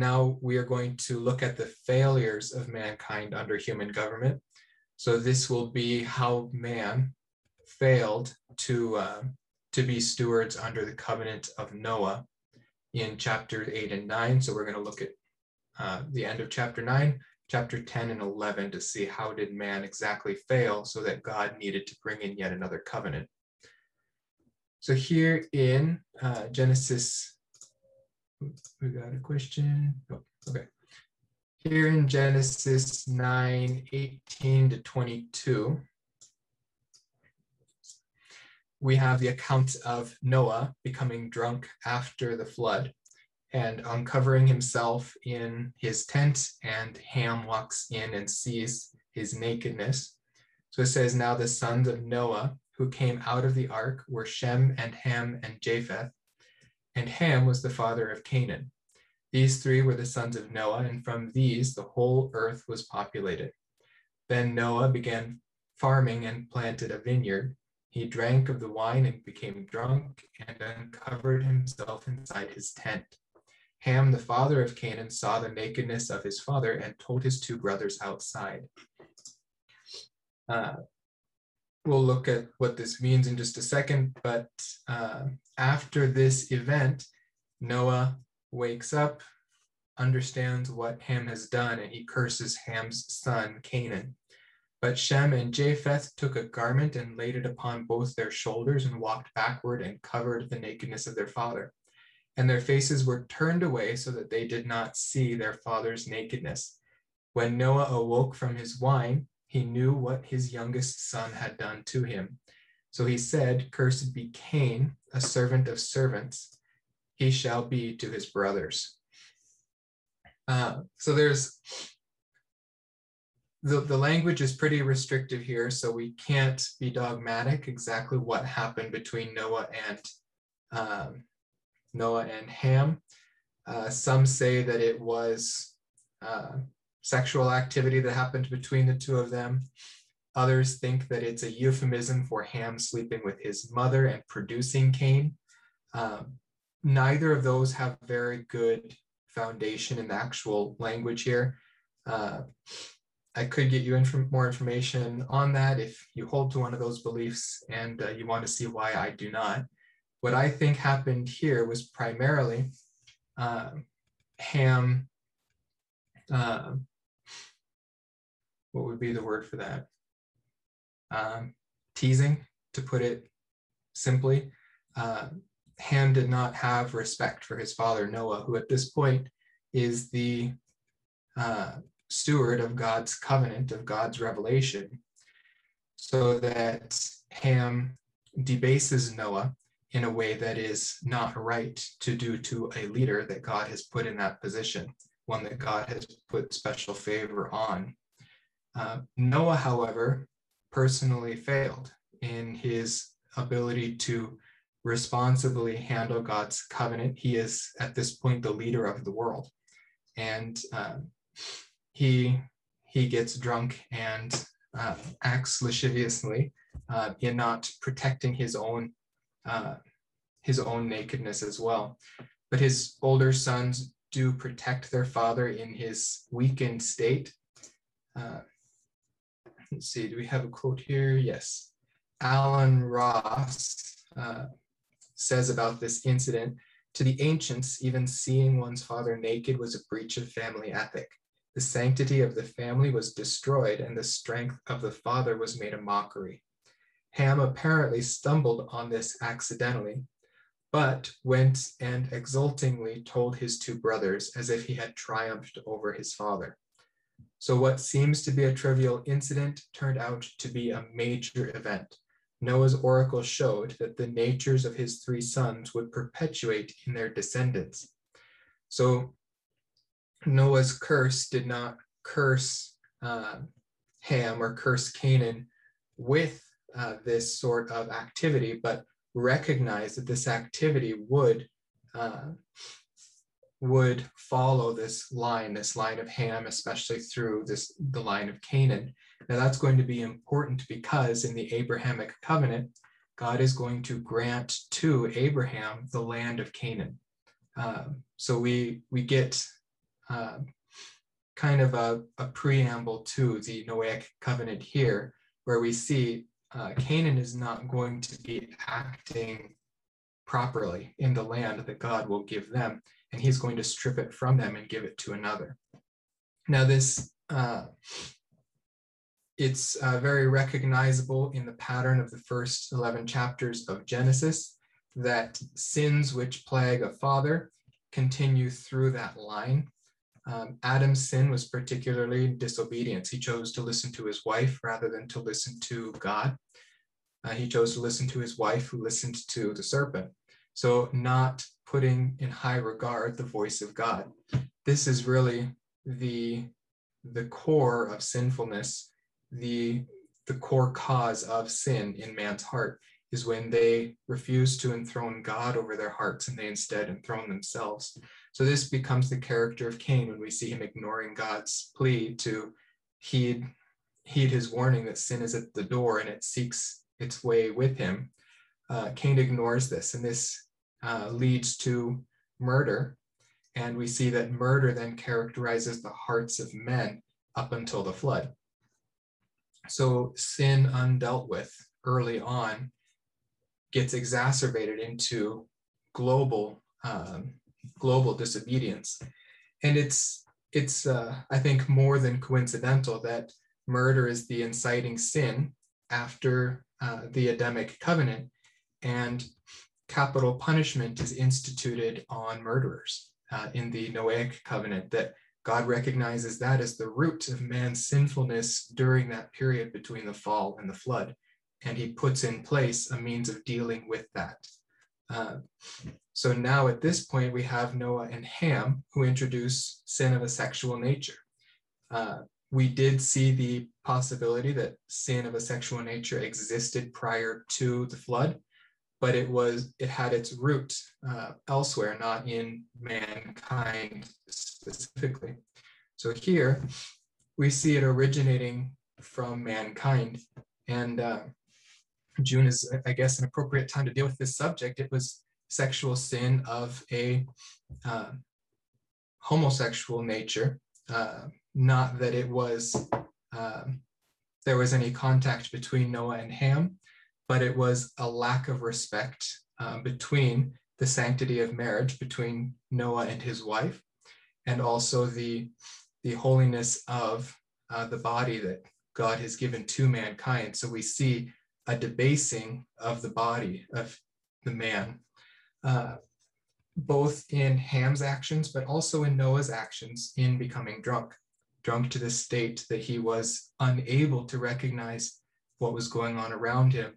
now we are going to look at the failures of mankind under human government. So this will be how man failed to uh, to be stewards under the covenant of Noah in chapter 8 and 9. So we're going to look at uh, the end of chapter 9, chapter 10 and 11 to see how did man exactly fail so that God needed to bring in yet another covenant. So here in uh, Genesis, we got a question. Oh, okay. Here in Genesis 9, 18 to 22, we have the account of Noah becoming drunk after the flood and uncovering himself in his tent, and Ham walks in and sees his nakedness. So it says, Now the sons of Noah who came out of the ark were Shem and Ham and Japheth, and Ham was the father of Canaan. These three were the sons of Noah, and from these the whole earth was populated. Then Noah began farming and planted a vineyard. He drank of the wine and became drunk and uncovered himself inside his tent. Ham, the father of Canaan, saw the nakedness of his father and told his two brothers outside. Uh, we'll look at what this means in just a second, but uh, after this event, Noah wakes up, understands what Ham has done, and he curses Ham's son, Canaan. But Shem and Japheth took a garment and laid it upon both their shoulders and walked backward and covered the nakedness of their father and their faces were turned away so that they did not see their father's nakedness. When Noah awoke from his wine, he knew what his youngest son had done to him. So he said, Cursed be Cain, a servant of servants. He shall be to his brothers. Uh, so there's the, the language is pretty restrictive here, so we can't be dogmatic exactly what happened between Noah and um, Noah and Ham. Uh, some say that it was uh, sexual activity that happened between the two of them. Others think that it's a euphemism for Ham sleeping with his mother and producing Cain. Um, neither of those have very good foundation in the actual language here. Uh, I could get you inf- more information on that if you hold to one of those beliefs and uh, you want to see why I do not. What I think happened here was primarily uh, Ham, uh, what would be the word for that? Um, teasing, to put it simply. Uh, Ham did not have respect for his father Noah, who at this point is the uh, steward of God's covenant, of God's revelation, so that Ham debases Noah in a way that is not right to do to a leader that God has put in that position, one that God has put special favor on. Uh, Noah, however, personally failed in his ability to responsibly handle God's covenant. He is at this point the leader of the world, and um, he he gets drunk and uh, acts lasciviously uh, in not protecting his own uh, his own nakedness as well. But his older sons do protect their father in his weakened state. Let's see, do we have a quote here? Yes. Alan Ross uh, says about this incident To the ancients, even seeing one's father naked was a breach of family ethic. The sanctity of the family was destroyed, and the strength of the father was made a mockery. Ham apparently stumbled on this accidentally, but went and exultingly told his two brothers as if he had triumphed over his father. So, what seems to be a trivial incident turned out to be a major event. Noah's oracle showed that the natures of his three sons would perpetuate in their descendants. So, Noah's curse did not curse uh, Ham or curse Canaan with uh, this sort of activity, but recognize that this activity would uh, would follow this line, this line of Ham, especially through this the line of Canaan. Now that's going to be important because in the Abrahamic covenant, God is going to grant to Abraham the land of Canaan. Uh, so we we get uh, kind of a, a, preamble to the Noahic covenant here, where we see uh, Canaan is not going to be acting properly in the land that God will give them, and he's going to strip it from them and give it to another. Now, this uh, it's uh, very recognizable in the pattern of the first 11 chapters of Genesis that sins which plague a father continue through that line. Um, Adam's sin was particularly disobedience. He chose to listen to his wife rather than to listen to God. Uh, he chose to listen to his wife, who listened to the serpent. So, not putting in high regard the voice of God. This is really the, the core of sinfulness the the core cause of sin in man's heart is when they refuse to enthrone God over their hearts and they instead enthrone themselves. So this becomes the character of Cain when we see him ignoring God's plea to heed heed his warning that sin is at the door and it seeks its way with him. Uh, Cain ignores this, and this uh, leads to murder. And we see that murder then characterizes the hearts of men up until the flood. So sin undealt with early on gets exacerbated into global um, global disobedience, and it's it's uh, I think more than coincidental that murder is the inciting sin after uh, the Adamic covenant, and capital punishment is instituted on murderers uh, in the Noahic covenant that God recognizes that as the root of man's sinfulness during that period between the fall and the flood. And he puts in place a means of dealing with that. Uh, so now at this point, we have Noah and Ham who introduce sin of a sexual nature. Uh, we did see the possibility that sin of a sexual nature existed prior to the flood, but it was it had its root uh, elsewhere, not in mankind specifically. So here we see it originating from mankind, and uh, June is, I guess, an appropriate time to deal with this subject. It was sexual sin of a uh, homosexual nature, uh, not that it was um, there was any contact between Noah and Ham, but it was a lack of respect uh, between the sanctity of marriage between Noah and his wife, and also the, the holiness of uh, the body that God has given to mankind. So we see a debasing of the body of the man, uh, both in Ham's actions, but also in Noah's actions in becoming drunk, drunk to the state that he was unable to recognize what was going on around him.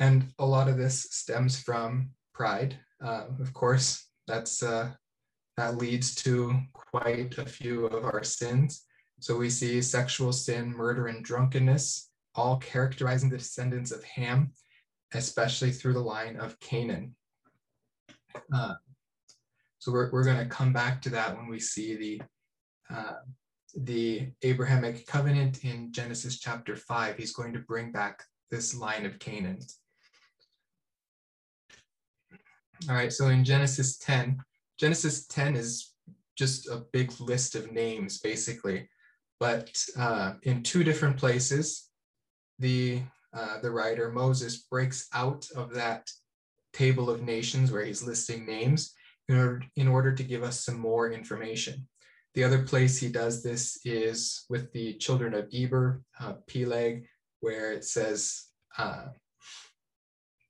And a lot of this stems from pride. Uh, of course, that's uh, that leads to quite a few of our sins. So we see sexual sin, murder, and drunkenness, all characterizing the descendants of Ham, especially through the line of Canaan. Uh, so we're, we're going to come back to that when we see the uh, the Abrahamic covenant in Genesis chapter 5, he's going to bring back this line of Canaan. All right, so in Genesis 10, Genesis 10 is just a big list of names, basically. But uh, in two different places, the, uh, the writer Moses breaks out of that table of nations where he's listing names in order, in order to give us some more information. The other place he does this is with the children of Eber, uh, Peleg, where it says uh,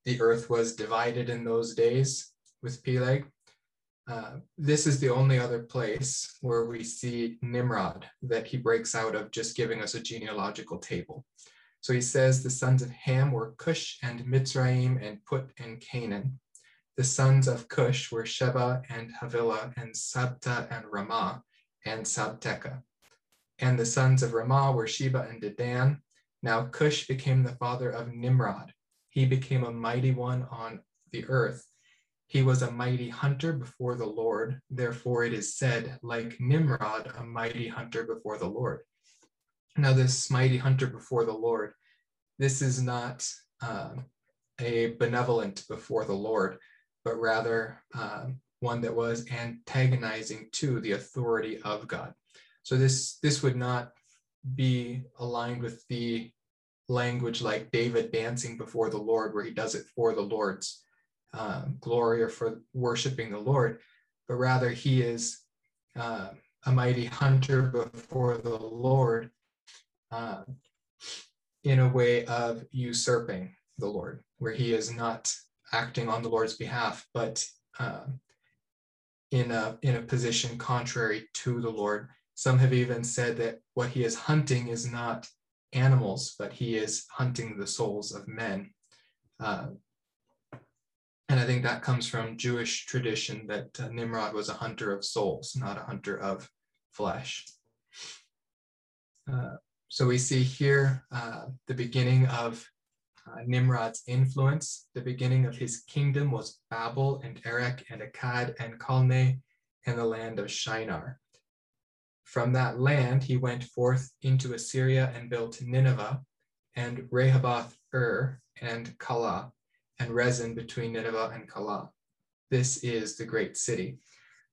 the earth was divided in those days with Peleg. Uh, this is the only other place where we see Nimrod that he breaks out of just giving us a genealogical table. So he says the sons of Ham were Cush and Mitzrayim and Put and Canaan. The sons of Cush were Sheba and Havilah and Sabtah and Raamah and Sabteca. And the sons of Raamah were Sheba and Dedan. Now Cush became the father of Nimrod. He became a mighty one on the earth. He was a mighty hunter before the Lord. Therefore it is said, like Nimrod, a mighty hunter before the Lord. Now, this mighty hunter before the Lord, this is not uh, a benevolent before the Lord, but rather um, one that was antagonizing to the authority of God. So this this would not be aligned with the language like David dancing before the Lord, where he does it for the Lord's uh, glory or for worshiping the Lord, but rather he is uh, a mighty hunter before the Lord uh, in a way of usurping the Lord, where he is not acting on the Lord's behalf, but um, in a in a position contrary to the Lord. Some have even said that what he is hunting is not animals, but he is hunting the souls of men. Uh, and I think that comes from Jewish tradition that uh, Nimrod was a hunter of souls, not a hunter of flesh. Uh, so we see here uh, the beginning of uh, Nimrod's influence. The beginning of his kingdom was Babel and Erech and Akkad and Calneh and the land of Shinar. From that land he went forth into Assyria and built Nineveh and Rehoboth Ur and Calah and Resen between Nineveh and Calah. This is the great city.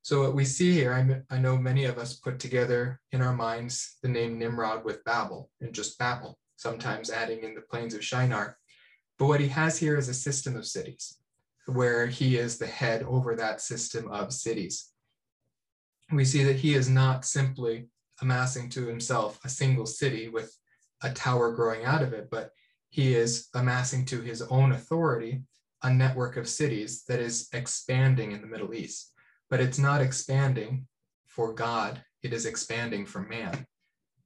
So what we see here, I, I know many of us put together in our minds the name Nimrod with Babel and just Babel, sometimes adding in the plains of Shinar. But what he has here is a system of cities where he is the head over that system of cities. We see that he is not simply amassing to himself a single city with a tower growing out of it, but he is amassing to his own authority a network of cities that is expanding in the Middle East but it's not expanding for God, it is expanding for man.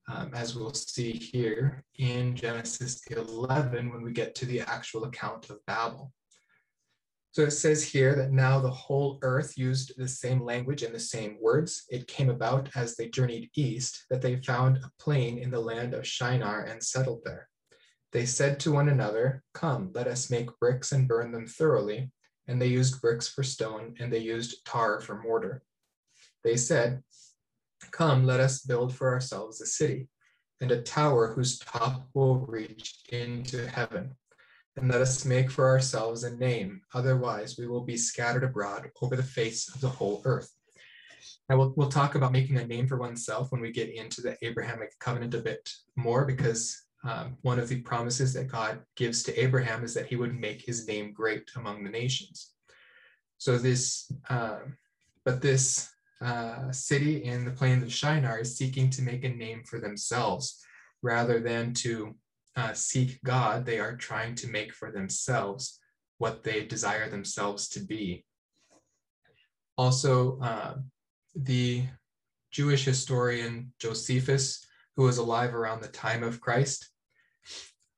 Um, as we'll see here in Genesis 11 when we get to the actual account of Babel. So it says here that now the whole earth used the same language and the same words. It came about as they journeyed east that they found a plain in the land of Shinar and settled there. They said to one another, Come, let us make bricks and burn them thoroughly and they used bricks for stone, and they used tar for mortar. They said, Come, let us build for ourselves a city, and a tower whose top will reach into heaven. And let us make for ourselves a name, otherwise we will be scattered abroad over the face of the whole earth. Now we'll, we'll talk about making a name for oneself when we get into the Abrahamic covenant a bit more, because um, one of the promises that God gives to Abraham is that he would make his name great among the nations. So this, uh, but this uh, city in the plains of Shinar is seeking to make a name for themselves rather than to uh, seek God. They are trying to make for themselves what they desire themselves to be. Also, uh, the Jewish historian Josephus, who was alive around the time of Christ,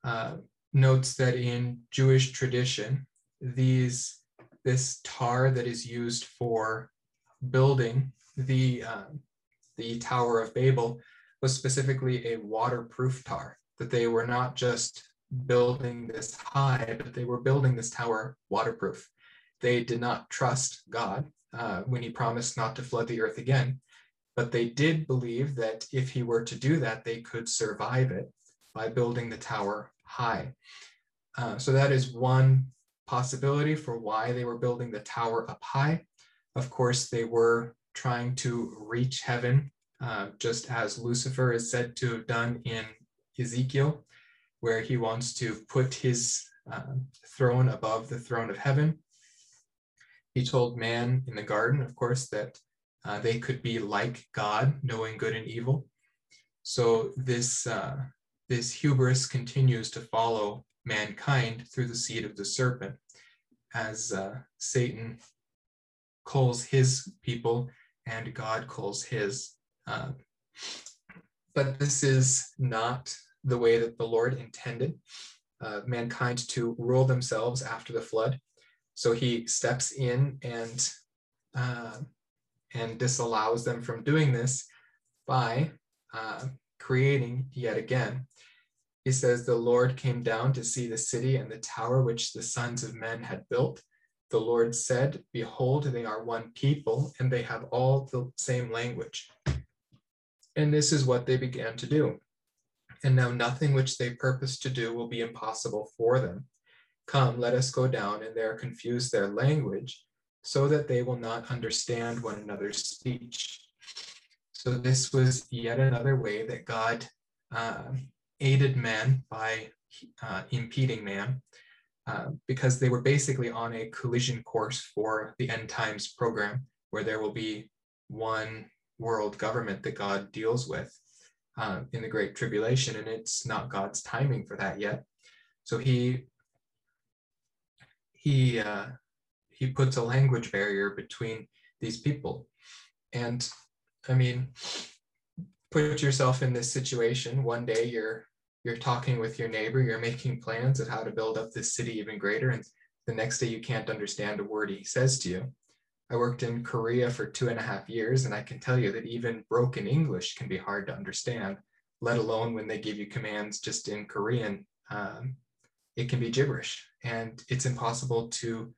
uh, notes that in Jewish tradition, these this tar that is used for building the uh, the Tower of Babel was specifically a waterproof tar. That they were not just building this high, but they were building this tower waterproof. They did not trust God uh, when He promised not to flood the earth again, but they did believe that if He were to do that, they could survive it by building the tower high. Uh, so that is one possibility for why they were building the tower up high. Of course, they were trying to reach heaven, uh, just as Lucifer is said to have done in Ezekiel, where he wants to put his uh, throne above the throne of heaven. He told man in the garden, of course, that uh, they could be like God, knowing good and evil. So this uh, this hubris continues to follow mankind through the seed of the serpent as uh, Satan calls his people and God calls his. Uh, but this is not the way that the Lord intended uh, mankind to rule themselves after the flood. So he steps in and uh, and disallows them from doing this by uh, creating yet again he says, The Lord came down to see the city and the tower which the sons of men had built. The Lord said, Behold, they are one people, and they have all the same language. And this is what they began to do. And now nothing which they purpose to do will be impossible for them. Come, let us go down and there confuse their language, so that they will not understand one another's speech. So this was yet another way that God uh, aided man by uh, impeding man, uh, because they were basically on a collision course for the end times program, where there will be one world government that God deals with uh, in the Great Tribulation, and it's not God's timing for that yet. So he he uh, he puts a language barrier between these people, and I mean, put yourself in this situation. One day you're you're talking with your neighbor, you're making plans of how to build up this city even greater, and the next day you can't understand a word he says to you. I worked in Korea for two and a half years, and I can tell you that even broken English can be hard to understand, let alone when they give you commands just in Korean. Um, it can be gibberish, and it's impossible to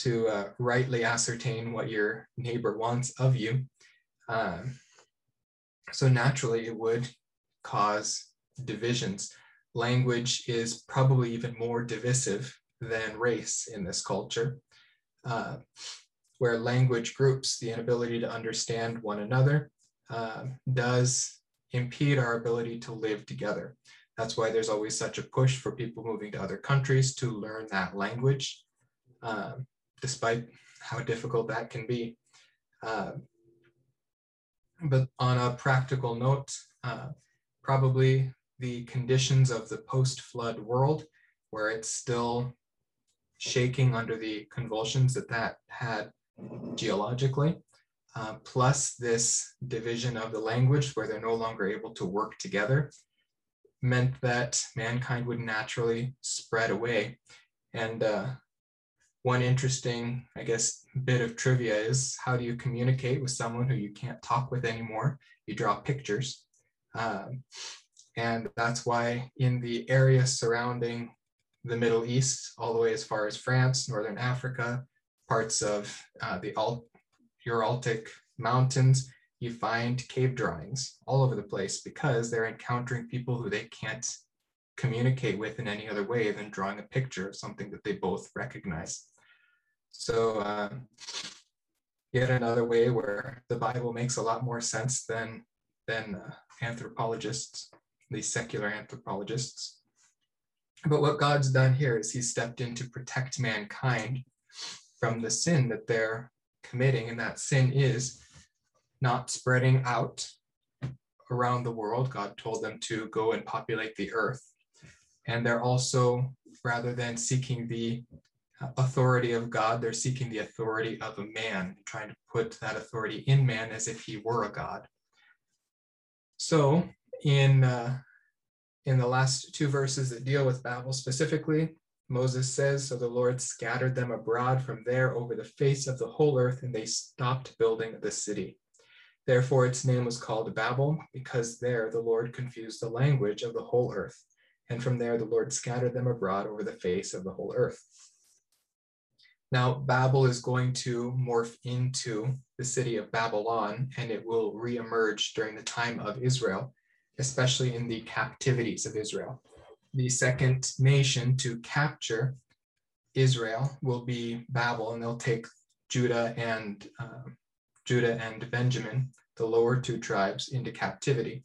to uh, rightly ascertain what your neighbor wants of you. Um, so naturally, it would cause divisions. Language is probably even more divisive than race in this culture, uh, where language groups, the inability to understand one another, uh, does impede our ability to live together. That's why there's always such a push for people moving to other countries to learn that language, uh, despite how difficult that can be. Uh, but on a practical note, uh, probably the conditions of the post-flood world, where it's still shaking under the convulsions that that had geologically, uh, plus this division of the language where they're no longer able to work together, meant that mankind would naturally spread away. And uh, one interesting, I guess, bit of trivia is how do you communicate with someone who you can't talk with anymore? You draw pictures. Um, and that's why in the area surrounding the Middle East, all the way as far as France, Northern Africa, parts of uh, the Alt- Uraltic Mountains, you find cave drawings all over the place because they're encountering people who they can't communicate with in any other way than drawing a picture of something that they both recognize. So, uh, yet another way where the Bible makes a lot more sense than than uh, anthropologists these secular anthropologists. But what God's done here is he's stepped in to protect mankind from the sin that they're committing. And that sin is not spreading out around the world. God told them to go and populate the earth. And they're also, rather than seeking the uh, authority of God, they're seeking the authority of a man, trying to put that authority in man as if he were a God. So in uh, in the last two verses that deal with Babel specifically, Moses says, So the Lord scattered them abroad from there over the face of the whole earth, and they stopped building the city. Therefore, its name was called Babel, because there the Lord confused the language of the whole earth. And from there the Lord scattered them abroad over the face of the whole earth. Now, Babel is going to morph into the city of Babylon, and it will reemerge during the time of Israel especially in the captivities of Israel. The second nation to capture Israel will be Babel, and they'll take Judah and uh, Judah and Benjamin, the lower two tribes, into captivity.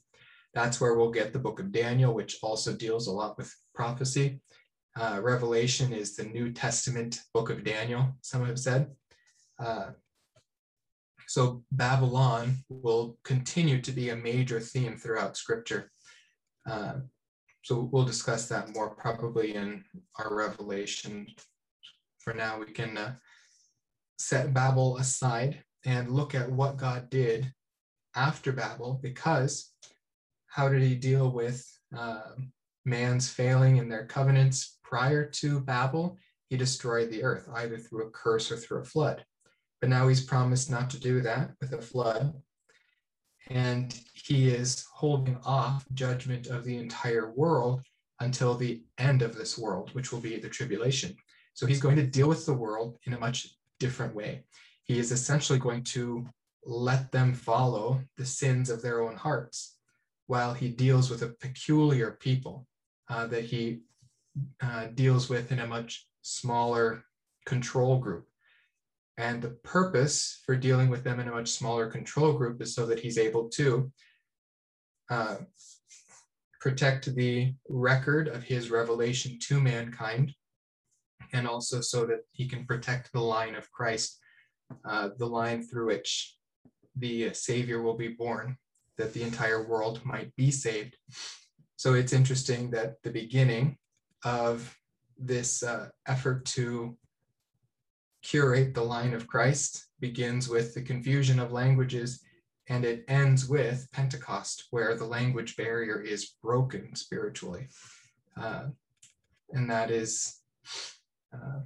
That's where we'll get the book of Daniel, which also deals a lot with prophecy. Uh, Revelation is the New Testament book of Daniel, some have said. Uh, so Babylon will continue to be a major theme throughout scripture. Uh, so we'll discuss that more probably in our revelation. For now, we can uh, set Babel aside and look at what God did after Babel, because how did he deal with uh, man's failing in their covenants prior to Babel? He destroyed the earth, either through a curse or through a flood. But now he's promised not to do that with a flood. And he is holding off judgment of the entire world until the end of this world, which will be the tribulation. So he's going to deal with the world in a much different way. He is essentially going to let them follow the sins of their own hearts while he deals with a peculiar people uh, that he uh, deals with in a much smaller control group And the purpose for dealing with them in a much smaller control group is so that he's able to uh, protect the record of his revelation to mankind, and also so that he can protect the line of Christ, uh, the line through which the Savior will be born, that the entire world might be saved. So it's interesting that the beginning of this uh, effort to curate the line of Christ begins with the confusion of languages and it ends with Pentecost, where the language barrier is broken spiritually. Uh, and that is, uh,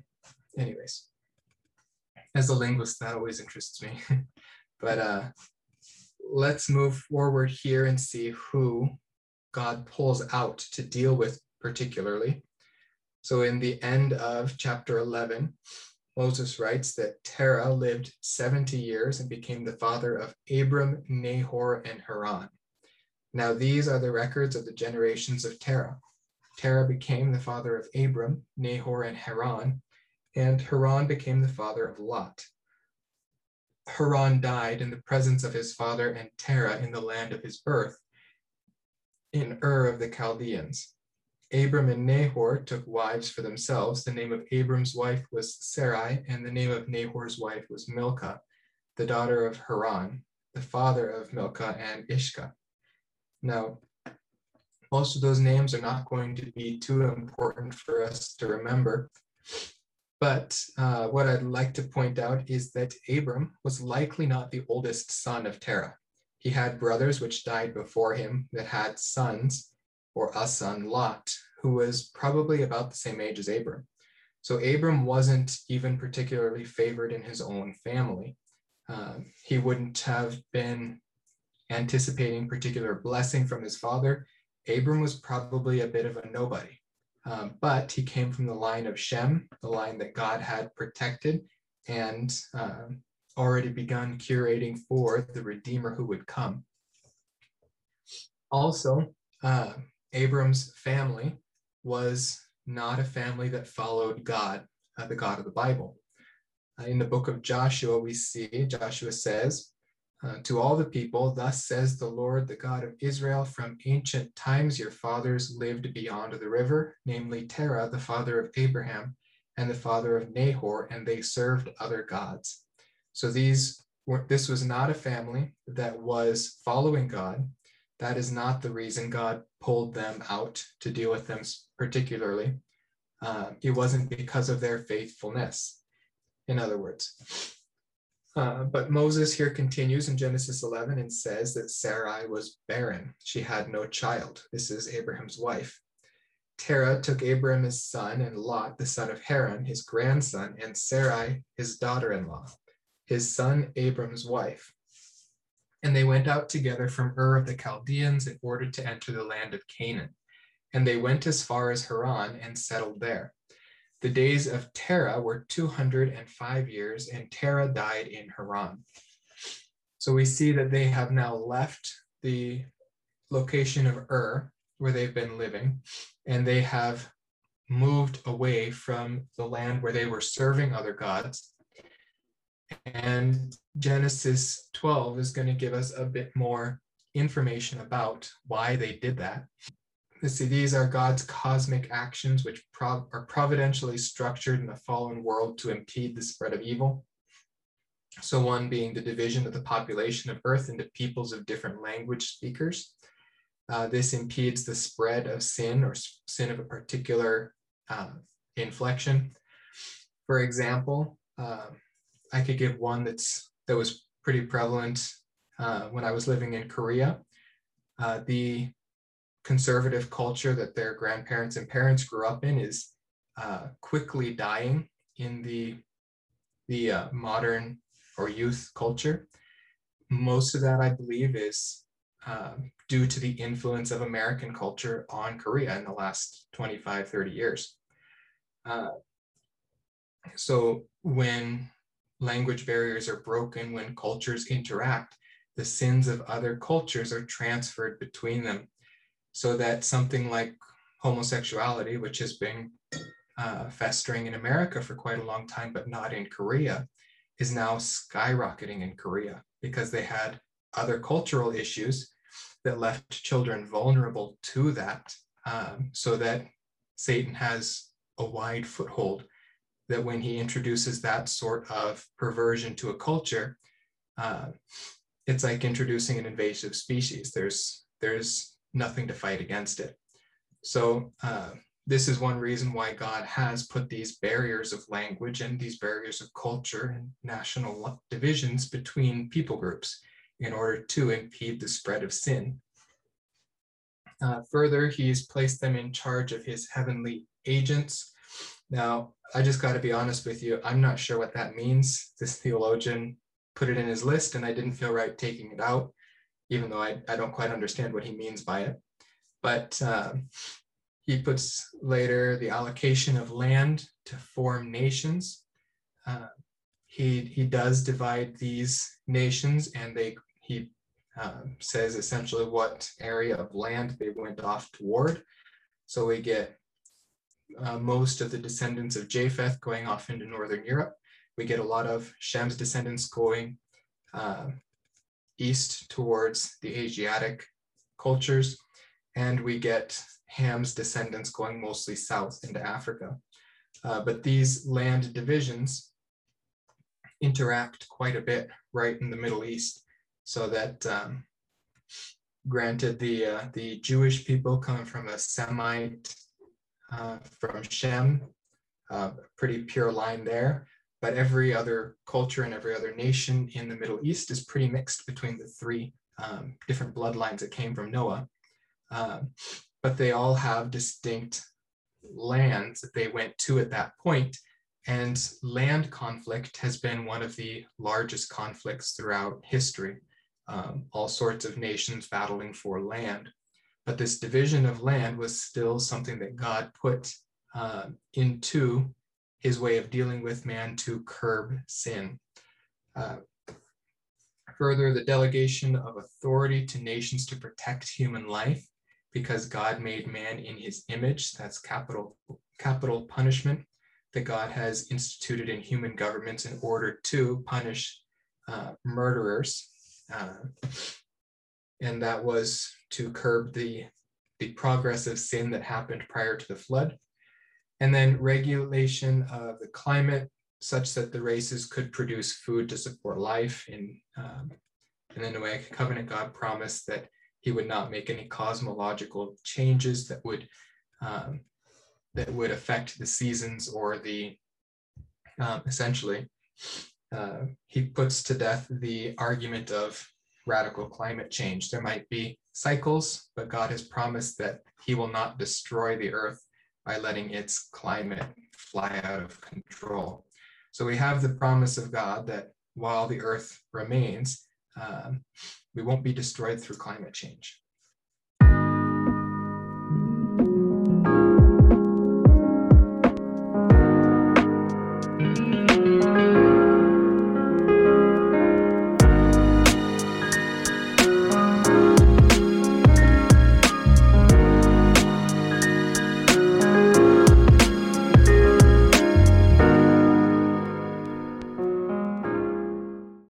anyways, as a linguist, that always interests me. but uh, let's move forward here and see who God pulls out to deal with particularly. So in the end of chapter 11, Moses writes that Terah lived 70 years and became the father of Abram, Nahor, and Haran. Now these are the records of the generations of Terah. Terah became the father of Abram, Nahor, and Haran, and Haran became the father of Lot. Haran died in the presence of his father and Terah in the land of his birth, in Ur of the Chaldeans. Abram and Nahor took wives for themselves. The name of Abram's wife was Sarai, and the name of Nahor's wife was Milcah, the daughter of Haran, the father of Milcah and Iscah. Now, most of those names are not going to be too important for us to remember. But uh, what I'd like to point out is that Abram was likely not the oldest son of Terah. He had brothers which died before him that had sons, or a son, Lot, who was probably about the same age as Abram. So Abram wasn't even particularly favored in his own family. Um, he wouldn't have been anticipating particular blessing from his father. Abram was probably a bit of a nobody, um, but he came from the line of Shem, the line that God had protected and um, already begun curating for the Redeemer who would come. Also, uh, Abram's family was not a family that followed God, uh, the God of the Bible. Uh, in the book of Joshua, we see Joshua says, uh, To all the people, thus says the Lord, the God of Israel, from ancient times your fathers lived beyond the river, namely Terah, the father of Abraham, and the father of Nahor, and they served other gods. So these were, this was not a family that was following God, that is not the reason God pulled them out to deal with them particularly. Uh, it wasn't because of their faithfulness, in other words. Uh, but Moses here continues in Genesis 11 and says that Sarai was barren. She had no child. This is Abraham's wife. Terah took Abram his son and Lot, the son of Haran, his grandson, and Sarai, his daughter in law, his son Abram's wife. And they went out together from Ur of the Chaldeans in order to enter the land of Canaan. And they went as far as Haran and settled there. The days of Terah were 205 years, and Terah died in Haran. So we see that they have now left the location of Ur, where they've been living, and they have moved away from the land where they were serving other gods and Genesis 12 is going to give us a bit more information about why they did that. Let's see, these are God's cosmic actions, which prov- are providentially structured in the fallen world to impede the spread of evil. So, one being the division of the population of Earth into peoples of different language speakers. Uh, this impedes the spread of sin or sin of a particular uh, inflection. For example, um, I could give one that's that was pretty prevalent uh, when I was living in Korea. Uh, the conservative culture that their grandparents and parents grew up in is uh, quickly dying in the the uh, modern or youth culture. Most of that, I believe, is um, due to the influence of American culture on Korea in the last 25, 30 years. Uh, so when language barriers are broken when cultures interact, the sins of other cultures are transferred between them. So that something like homosexuality, which has been uh, festering in America for quite a long time, but not in Korea, is now skyrocketing in Korea because they had other cultural issues that left children vulnerable to that, um, so that Satan has a wide foothold. That when he introduces that sort of perversion to a culture, uh, it's like introducing an invasive species. There's there's nothing to fight against it. So uh, this is one reason why God has put these barriers of language and these barriers of culture and national divisions between people groups in order to impede the spread of sin. Uh, further, he's placed them in charge of his heavenly agents. Now, I just got to be honest with you, I'm not sure what that means. This theologian put it in his list, and I didn't feel right taking it out, even though I, I don't quite understand what he means by it. But uh, he puts later the allocation of land to form nations. Uh, he, he does divide these nations, and they he uh, says essentially what area of land they went off toward. So we get uh, most of the descendants of Japheth going off into Northern Europe. We get a lot of Shem's descendants going uh, east towards the Asiatic cultures. And we get Ham's descendants going mostly south into Africa. Uh, but these land divisions interact quite a bit right in the Middle East so that um, granted the uh, the Jewish people come from a Semite uh, from Shem, uh, pretty pure line there, but every other culture and every other nation in the Middle East is pretty mixed between the three um, different bloodlines that came from Noah. Um, but they all have distinct lands that they went to at that point and land conflict has been one of the largest conflicts throughout history um, all sorts of nations battling for land. But this division of land was still something that God put uh, into his way of dealing with man to curb sin. Uh, further, the delegation of authority to nations to protect human life, because God made man in his image, that's capital, capital punishment that God has instituted in human governments in order to punish uh, murderers uh, and that was to curb the, the progress of sin that happened prior to the flood. And then regulation of the climate such that the races could produce food to support life. In, um, and in a way, covenant God promised that he would not make any cosmological changes that would um, that would affect the seasons or the um, essentially uh, he puts to death the argument of radical climate change. There might be cycles, but God has promised that He will not destroy the earth by letting its climate fly out of control. So we have the promise of God that while the earth remains, um, we won't be destroyed through climate change.